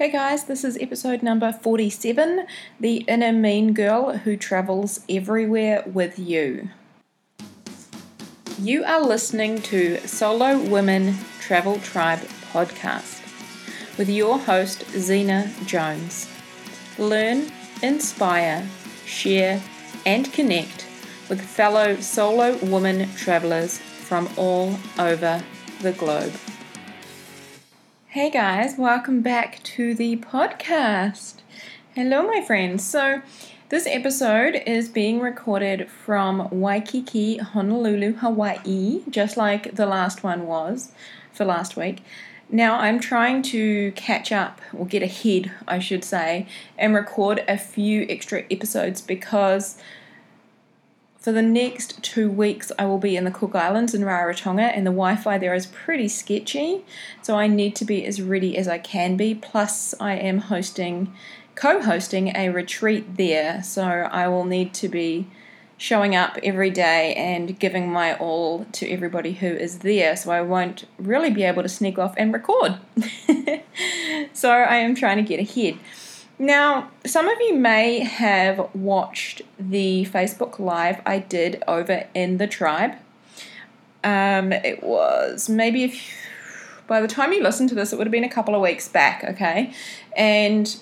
Hey guys, this is episode number 47 The Inner Mean Girl Who Travels Everywhere with You. You are listening to Solo Women Travel Tribe podcast with your host, Zena Jones. Learn, inspire, share, and connect with fellow solo women travelers from all over the globe. Hey guys, welcome back to the podcast. Hello, my friends. So, this episode is being recorded from Waikiki, Honolulu, Hawaii, just like the last one was for last week. Now, I'm trying to catch up, or get ahead, I should say, and record a few extra episodes because for the next two weeks, I will be in the Cook Islands in Rarotonga, and the Wi Fi there is pretty sketchy. So I need to be as ready as I can be. Plus, I am hosting, co hosting a retreat there. So I will need to be showing up every day and giving my all to everybody who is there. So I won't really be able to sneak off and record. so I am trying to get ahead. Now, some of you may have watched the Facebook Live I did over in the tribe. Um, it was maybe if by the time you listen to this, it would have been a couple of weeks back, okay? And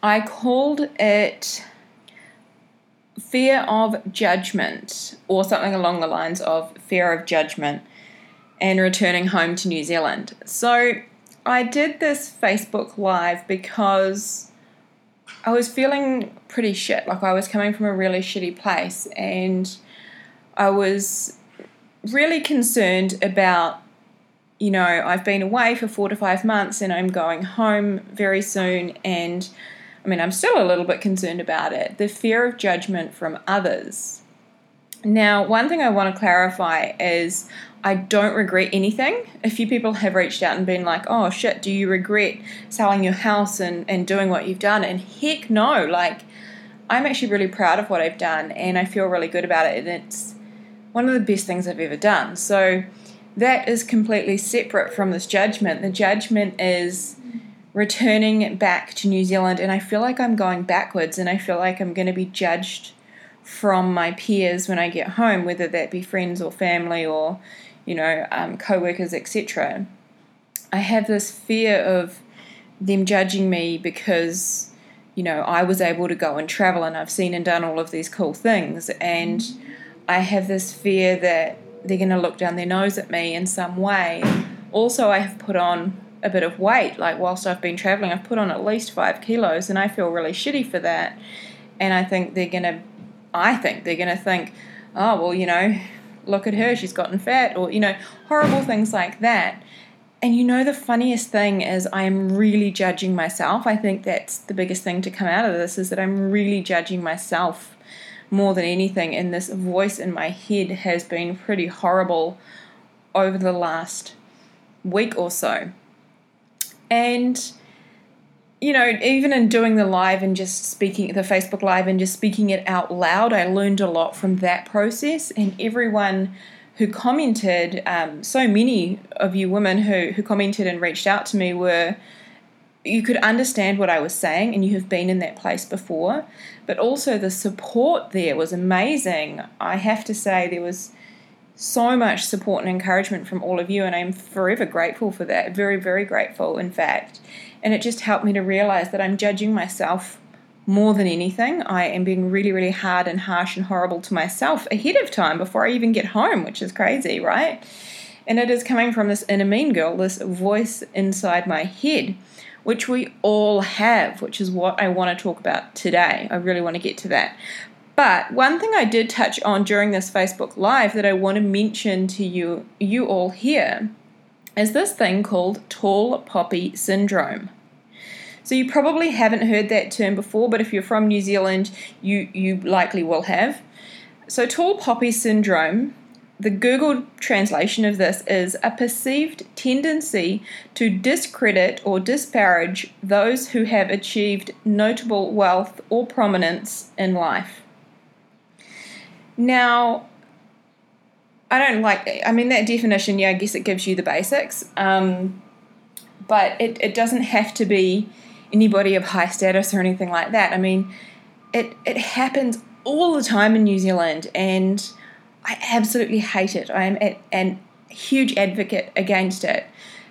I called it fear of judgment or something along the lines of fear of judgment and returning home to New Zealand. So I did this Facebook Live because I was feeling pretty shit. Like I was coming from a really shitty place and I was really concerned about, you know, I've been away for four to five months and I'm going home very soon. And I mean, I'm still a little bit concerned about it. The fear of judgment from others. Now, one thing I want to clarify is I don't regret anything. A few people have reached out and been like, oh shit, do you regret selling your house and, and doing what you've done? And heck no, like, I'm actually really proud of what I've done and I feel really good about it. And it's one of the best things I've ever done. So that is completely separate from this judgment. The judgment is returning back to New Zealand and I feel like I'm going backwards and I feel like I'm going to be judged from my peers when I get home, whether that be friends or family or you know, um, co workers, etc. I have this fear of them judging me because, you know, I was able to go and travel and I've seen and done all of these cool things. And I have this fear that they're going to look down their nose at me in some way. Also, I have put on a bit of weight. Like, whilst I've been traveling, I've put on at least five kilos and I feel really shitty for that. And I think they're going to, I think they're going to think, oh, well, you know, look at her, she's gotten fat, or, you know, horrible things like that. And you know, the funniest thing is, I am really judging myself. I think that's the biggest thing to come out of this is that I'm really judging myself more than anything. And this voice in my head has been pretty horrible over the last week or so. And you know, even in doing the live and just speaking, the Facebook live and just speaking it out loud, I learned a lot from that process. And everyone who commented, um, so many of you women who, who commented and reached out to me were, you could understand what I was saying and you have been in that place before. But also the support there was amazing. I have to say, there was so much support and encouragement from all of you, and I'm forever grateful for that. Very, very grateful, in fact. And it just helped me to realize that I'm judging myself more than anything. I am being really, really hard and harsh and horrible to myself ahead of time before I even get home, which is crazy, right? And it is coming from this inner mean girl, this voice inside my head, which we all have, which is what I want to talk about today. I really want to get to that. But one thing I did touch on during this Facebook Live that I want to mention to you, you all here, is this thing called tall poppy syndrome. So you probably haven't heard that term before, but if you're from New Zealand, you you likely will have. So tall poppy syndrome, the Google translation of this is a perceived tendency to discredit or disparage those who have achieved notable wealth or prominence in life. Now, I don't like. I mean, that definition. Yeah, I guess it gives you the basics. Um, but it, it doesn't have to be anybody of high status or anything like that. I mean, it, it happens all the time in New Zealand, and I absolutely hate it. I am a, huge advocate against it.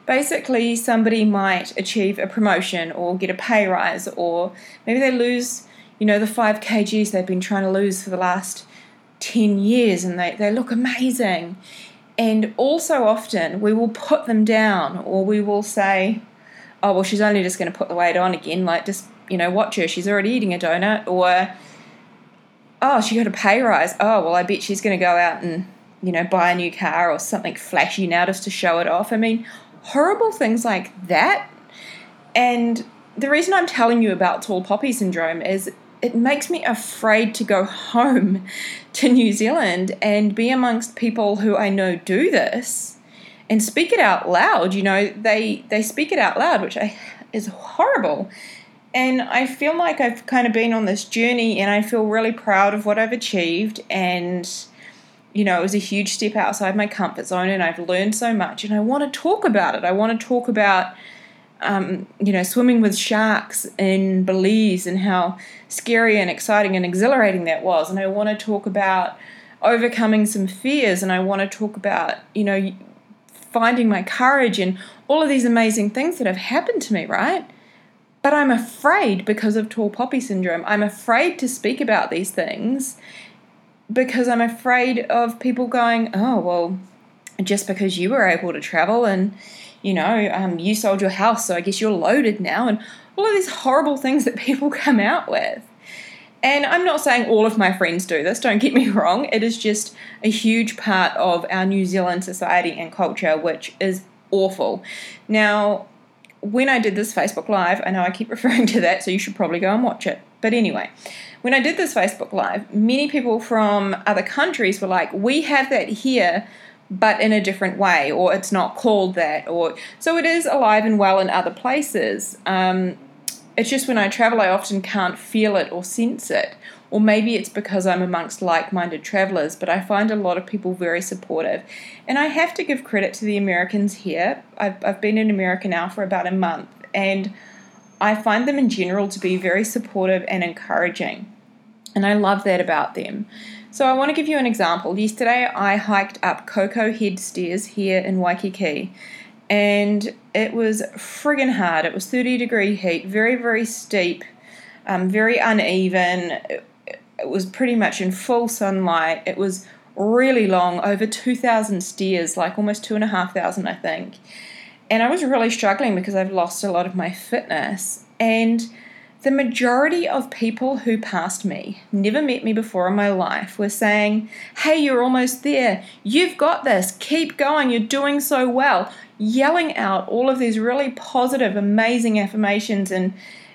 Basically, somebody might achieve a promotion or get a pay rise, or maybe they lose, you know, the five kgs they've been trying to lose for the last 10 years and they, they look amazing. And also often we will put them down or we will say, oh, well, she's only just going to put the weight on again. Like, just, you know, watch her. She's already eating a donut. Or, oh, she got a pay rise. Oh, well, I bet she's going to go out and, you know, buy a new car or something flashy now just to show it off. I mean, horrible things like that. And the reason I'm telling you about tall poppy syndrome is it makes me afraid to go home to New Zealand and be amongst people who I know do this and speak it out loud. You know, they they speak it out loud, which I, is horrible. And I feel like I've kind of been on this journey and I feel really proud of what I've achieved and you know, it was a huge step outside my comfort zone and I've learned so much and I want to talk about it. I want to talk about um, you know, swimming with sharks in Belize and how scary and exciting and exhilarating that was. And I want to talk about overcoming some fears and I want to talk about, you know, finding my courage and all of these amazing things that have happened to me, right? But I'm afraid because of tall poppy syndrome. I'm afraid to speak about these things because I'm afraid of people going, oh, well, just because you were able to travel and you know, um, you sold your house, so I guess you're loaded now, and all of these horrible things that people come out with. And I'm not saying all of my friends do this, don't get me wrong. It is just a huge part of our New Zealand society and culture, which is awful. Now, when I did this Facebook Live, I know I keep referring to that, so you should probably go and watch it. But anyway, when I did this Facebook Live, many people from other countries were like, We have that here, but in a different way, or it's not called that, or so it is alive and well in other places. Um, it's just when I travel, I often can't feel it or sense it, or maybe it's because I'm amongst like minded travelers, but I find a lot of people very supportive. And I have to give credit to the Americans here. I've, I've been in America now for about a month, and I find them in general to be very supportive and encouraging. And I love that about them. So I want to give you an example. Yesterday I hiked up Koko Head Stairs here in Waikiki and it was friggin' hard. It was 30 degree heat, very, very steep, um, very uneven. It, it was pretty much in full sunlight. It was really long, over 2,000 stairs, like almost 2,500, I think. And I was really struggling because I've lost a lot of my fitness. And the majority of people who passed me, never met me before in my life, were saying, Hey, you're almost there. You've got this. Keep going. You're doing so well. Yelling out all of these really positive, amazing affirmations and,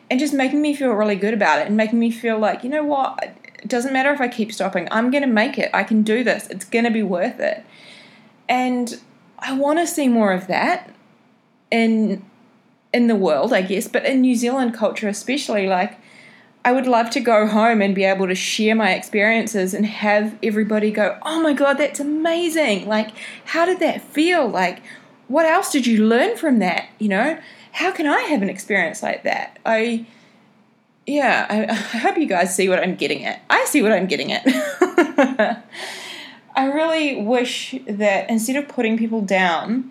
and just making me feel really good about it and making me feel like, you know what? It doesn't matter if I keep stopping. I'm going to make it. I can do this. It's going to be worth it. And I want to see more of that in in the world, I guess, but in New Zealand culture especially, like I would love to go home and be able to share my experiences and have everybody go, "Oh my god, that's amazing. Like how did that feel? Like what else did you learn from that, you know? How can I have an experience like that?" I yeah, I, I hope you guys see what I'm getting at. I see what I'm getting at. I really wish that instead of putting people down,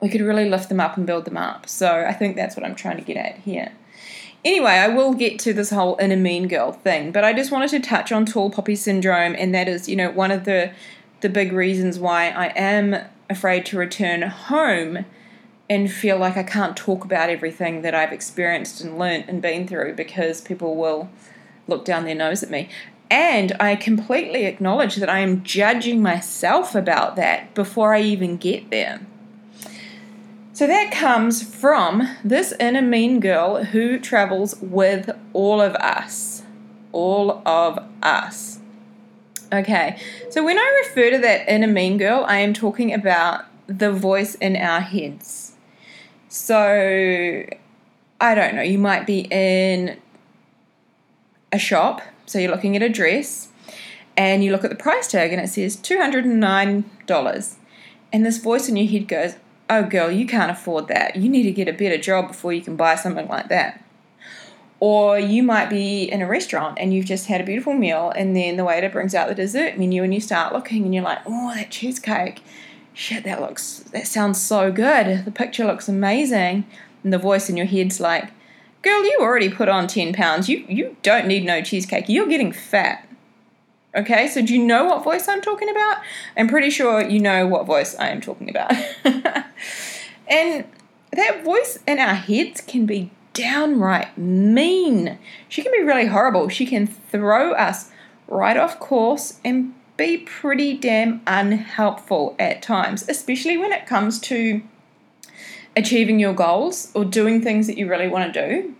we could really lift them up and build them up. So I think that's what I'm trying to get at here. Anyway, I will get to this whole inner mean girl thing, but I just wanted to touch on tall poppy syndrome, and that is, you know, one of the the big reasons why I am afraid to return home and feel like I can't talk about everything that I've experienced and learnt and been through because people will look down their nose at me. And I completely acknowledge that I am judging myself about that before I even get there. So that comes from this inner mean girl who travels with all of us. All of us. Okay, so when I refer to that inner mean girl, I am talking about the voice in our heads. So, I don't know, you might be in a shop, so you're looking at a dress, and you look at the price tag and it says $209. And this voice in your head goes, oh, girl, you can't afford that. You need to get a better job before you can buy something like that. Or you might be in a restaurant and you've just had a beautiful meal, and then the waiter brings out the dessert menu, and you start looking and you're like, oh, that cheesecake. Shit, that looks, that sounds so good. The picture looks amazing. And the voice in your head's like, girl, you already put on 10 pounds. You, you don't need no cheesecake. You're getting fat. Okay, so do you know what voice I'm talking about? I'm pretty sure you know what voice I am talking about. and that voice in our heads can be downright mean. She can be really horrible. She can throw us right off course and be pretty damn unhelpful at times, especially when it comes to achieving your goals or doing things that you really want to do.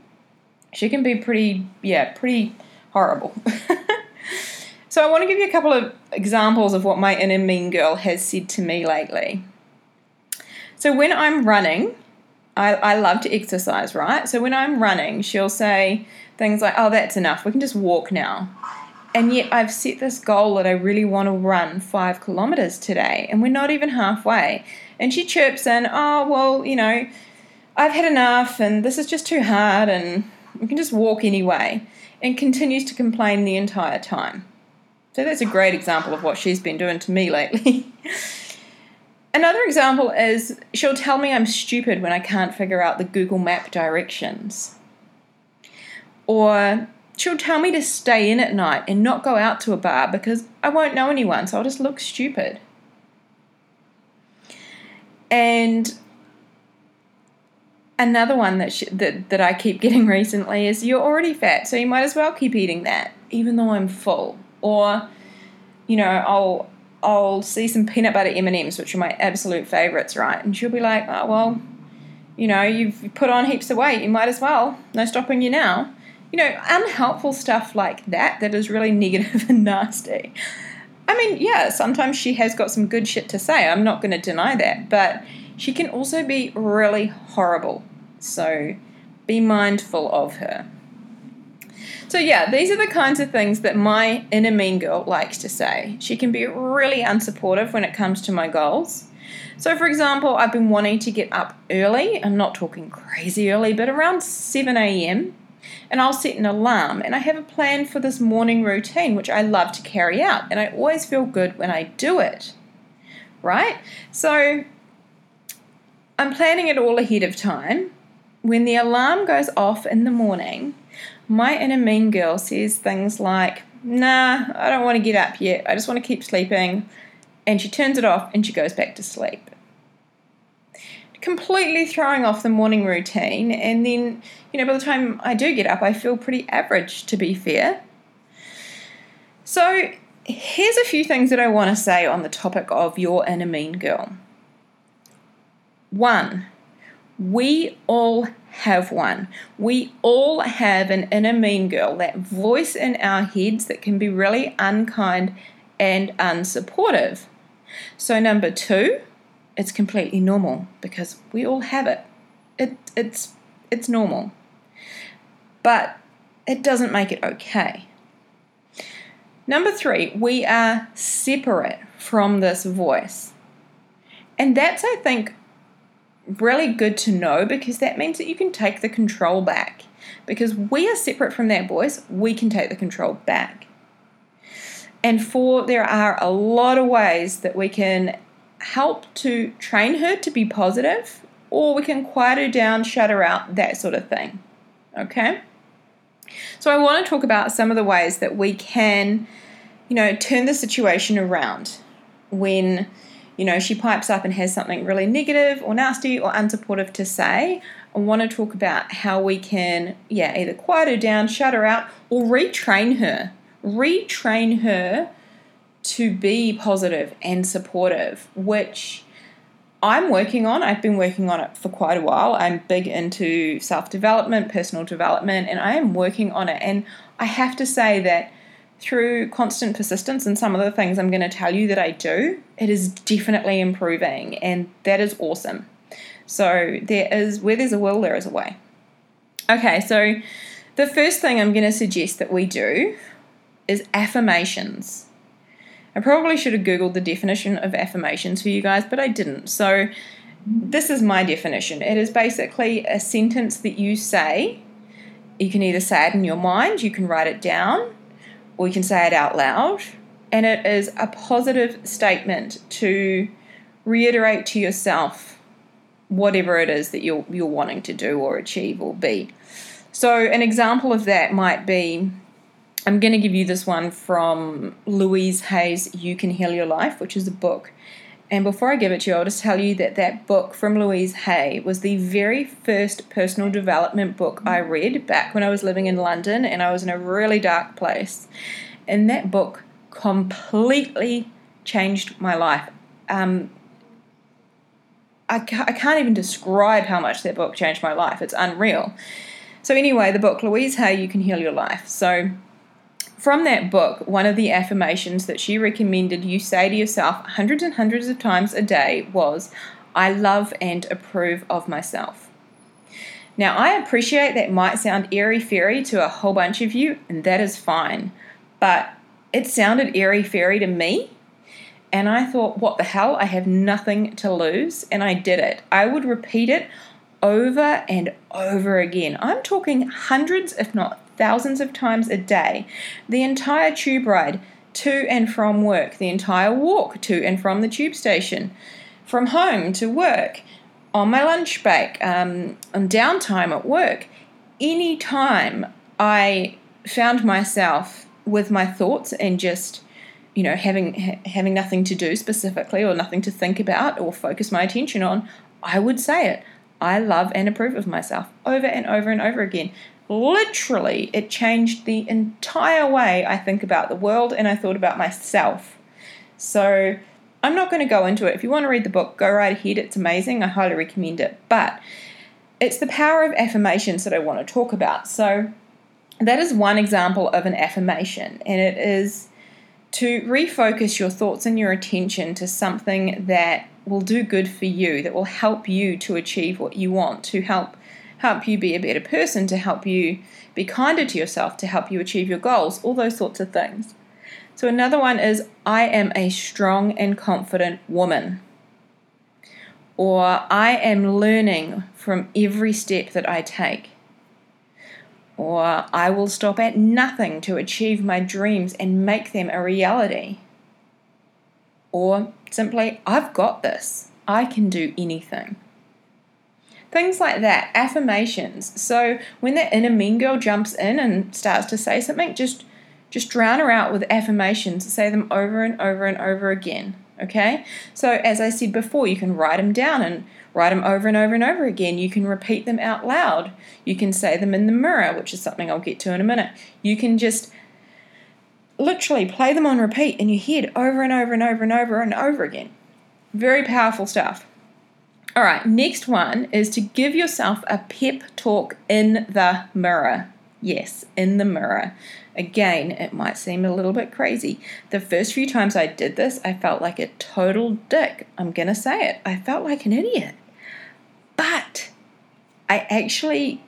She can be pretty, yeah, pretty horrible. so, I want to give you a couple of examples of what my inner mean girl has said to me lately. So, when I'm running, I, I love to exercise, right? So, when I'm running, she'll say things like, Oh, that's enough. We can just walk now. And yet, I've set this goal that I really want to run five kilometers today, and we're not even halfway. And she chirps in, Oh, well, you know, I've had enough, and this is just too hard, and we can just walk anyway, and continues to complain the entire time. So that's a great example of what she's been doing to me lately. Another example is she'll tell me I'm stupid when I can't figure out the Google Map directions. Or she'll tell me to stay in at night and not go out to a bar because I won't know anyone, so I'll just look stupid. And another one that, she, that that I keep getting recently is you're already fat, so you might as well keep eating that, even though I'm full. Or, you know, I'll I'll see some peanut butter M and M's, which are my absolute favorites, right? And she'll be like, "Oh well, you know, you've put on heaps of weight, you might as well. No stopping you now." You know, unhelpful stuff like that that is really negative and nasty. I mean, yeah, sometimes she has got some good shit to say. I'm not going to deny that, but she can also be really horrible. So be mindful of her. So, yeah, these are the kinds of things that my inner mean girl likes to say. She can be really unsupportive when it comes to my goals. So, for example, I've been wanting to get up early. I'm not talking crazy early, but around 7 a.m. And I'll set an alarm. And I have a plan for this morning routine, which I love to carry out. And I always feel good when I do it. Right? So, I'm planning it all ahead of time. When the alarm goes off in the morning, my inner mean girl says things like, Nah, I don't want to get up yet. I just want to keep sleeping. And she turns it off and she goes back to sleep. Completely throwing off the morning routine. And then, you know, by the time I do get up, I feel pretty average, to be fair. So, here's a few things that I want to say on the topic of your inner mean girl. One, we all have one. We all have an inner mean girl, that voice in our heads that can be really unkind and unsupportive. So, number two, it's completely normal because we all have it. it it's, it's normal. But it doesn't make it okay. Number three, we are separate from this voice. And that's, I think, really good to know because that means that you can take the control back. Because we are separate from that voice, we can take the control back. And four, there are a lot of ways that we can help to train her to be positive, or we can quiet her down, shut her out, that sort of thing. Okay? So I want to talk about some of the ways that we can, you know, turn the situation around when you know, she pipes up and has something really negative or nasty or unsupportive to say, I want to talk about how we can, yeah, either quiet her down, shut her out, or retrain her. Retrain her to be positive and supportive, which I'm working on. I've been working on it for quite a while. I'm big into self development, personal development, and I am working on it. And I have to say that through constant persistence and some of the things I'm going to tell you that I do, it is definitely improving, and that is awesome. So, there is where there's a will, there is a way. Okay, so the first thing I'm going to suggest that we do is affirmations. I probably should have Googled the definition of affirmations for you guys, but I didn't. So, this is my definition it is basically a sentence that you say. You can either say it in your mind, you can write it down, or you can say it out loud. And it is a positive statement to reiterate to yourself whatever it is that you're, you're wanting to do or achieve or be. So, an example of that might be I'm going to give you this one from Louise Hay's You Can Heal Your Life, which is a book. And before I give it to you, I'll just tell you that that book from Louise Hay was the very first personal development book I read back when I was living in London and I was in a really dark place. And that book completely changed my life. Um, I, ca- I can't even describe how much that book changed my life. It's unreal. So, anyway, the book, Louise Hay, You Can Heal Your Life. So, from that book, one of the affirmations that she recommended you say to yourself hundreds and hundreds of times a day was, I love and approve of myself. Now, I appreciate that might sound airy fairy to a whole bunch of you, and that is fine, but it sounded airy fairy to me. And I thought, what the hell? I have nothing to lose. And I did it. I would repeat it over and over again. I'm talking hundreds, if not thousands of times a day. The entire tube ride to and from work, the entire walk to and from the tube station, from home to work, on my lunch break, um, on downtime at work. Any time I found myself with my thoughts and just you know having ha- having nothing to do specifically or nothing to think about or focus my attention on i would say it. I love and approve of myself over and over and over again literally it changed the entire way i think about the world and i thought about myself. So i'm not going to go into it. If you want to read the book go right ahead. It's amazing. I highly recommend it. But it's the power of affirmations that i want to talk about. So that is one example of an affirmation, and it is to refocus your thoughts and your attention to something that will do good for you, that will help you to achieve what you want, to help help you be a better person, to help you be kinder to yourself, to help you achieve your goals, all those sorts of things. So another one is I am a strong and confident woman. Or I am learning from every step that I take or I will stop at nothing to achieve my dreams and make them a reality. Or simply, I've got this, I can do anything. Things like that, affirmations. So when that inner mean girl jumps in and starts to say something, just just drown her out with affirmations. Say them over and over and over again. Okay? So as I said before, you can write them down and Write them over and over and over again. You can repeat them out loud. You can say them in the mirror, which is something I'll get to in a minute. You can just literally play them on repeat in your head over and over and over and over and over again. Very powerful stuff. All right, next one is to give yourself a pep talk in the mirror. Yes, in the mirror. Again, it might seem a little bit crazy. The first few times I did this, I felt like a total dick. I'm going to say it. I felt like an idiot. But I actually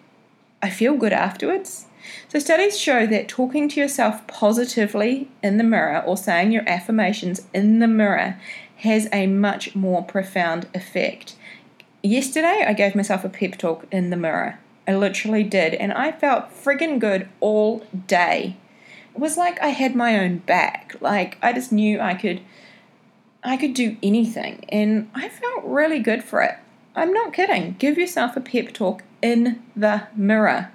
I feel good afterwards. So studies show that talking to yourself positively in the mirror or saying your affirmations in the mirror has a much more profound effect. Yesterday I gave myself a pep talk in the mirror. I literally did and I felt friggin' good all day. It was like I had my own back. Like I just knew I could I could do anything and I felt really good for it. I'm not kidding. Give yourself a pep talk in the mirror.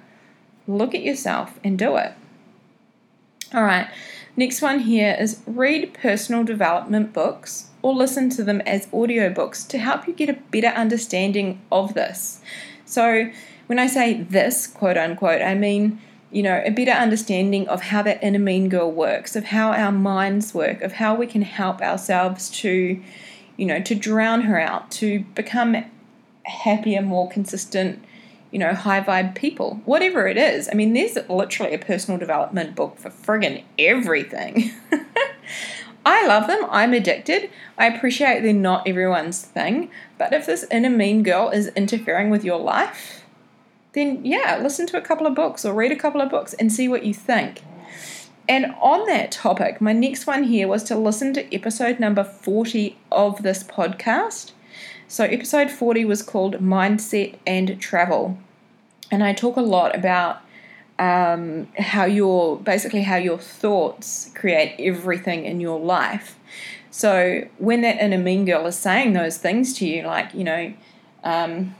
Look at yourself and do it. All right, next one here is read personal development books or listen to them as audiobooks to help you get a better understanding of this. So, when I say this, quote unquote, I mean, you know, a better understanding of how that inner mean girl works, of how our minds work, of how we can help ourselves to, you know, to drown her out, to become happier, more consistent, you know, high vibe people. Whatever it is. I mean, there's literally a personal development book for friggin' everything. I love them. I'm addicted. I appreciate they're not everyone's thing. But if this inner mean girl is interfering with your life, then yeah, listen to a couple of books or read a couple of books and see what you think. And on that topic, my next one here was to listen to episode number 40 of this podcast So, episode 40 was called Mindset and Travel. And I talk a lot about um, how your basically how your thoughts create everything in your life. So when that inner mean girl is saying those things to you, like you know, um,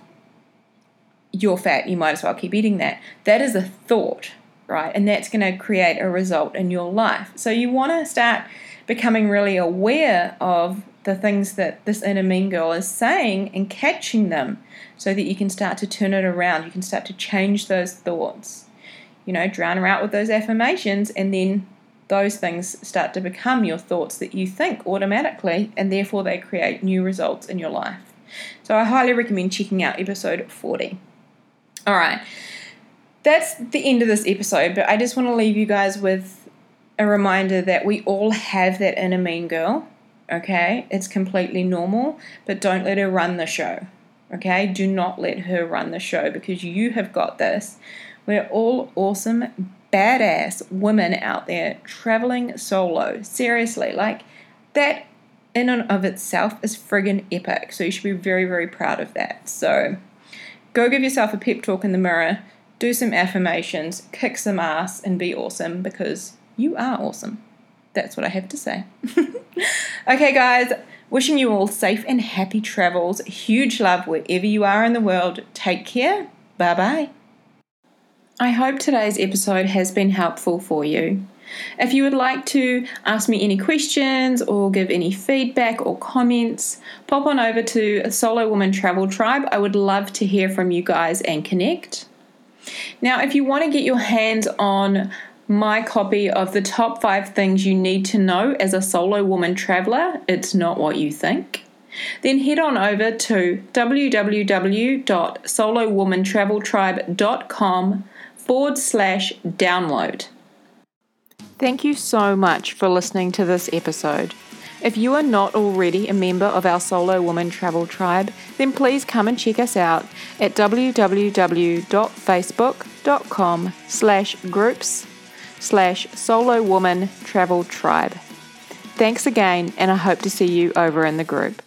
you're fat, you might as well keep eating that. That is a thought, right? And that's going to create a result in your life. So you want to start becoming really aware of the things that this inner mean girl is saying and catching them so that you can start to turn it around. You can start to change those thoughts. You know, drown her out with those affirmations, and then those things start to become your thoughts that you think automatically, and therefore they create new results in your life. So I highly recommend checking out episode 40. All right, that's the end of this episode, but I just want to leave you guys with a reminder that we all have that inner mean girl. Okay, it's completely normal, but don't let her run the show. Okay, do not let her run the show because you have got this. We're all awesome, badass women out there traveling solo. Seriously, like that in and of itself is friggin' epic. So you should be very, very proud of that. So go give yourself a pep talk in the mirror, do some affirmations, kick some ass, and be awesome because you are awesome. That's what I have to say. okay, guys, wishing you all safe and happy travels. Huge love wherever you are in the world. Take care. Bye bye. I hope today's episode has been helpful for you. If you would like to ask me any questions or give any feedback or comments, pop on over to Solo Woman Travel Tribe. I would love to hear from you guys and connect. Now, if you want to get your hands on my copy of the top five things you need to know as a solo woman traveler, it's not what you think. Then head on over to www.solowomantraveltribe.com forward slash download. Thank you so much for listening to this episode. If you are not already a member of our Solo Woman Travel Tribe, then please come and check us out at www.facebook.com slash groups slash Solo Woman Travel Tribe. Thanks again, and I hope to see you over in the group.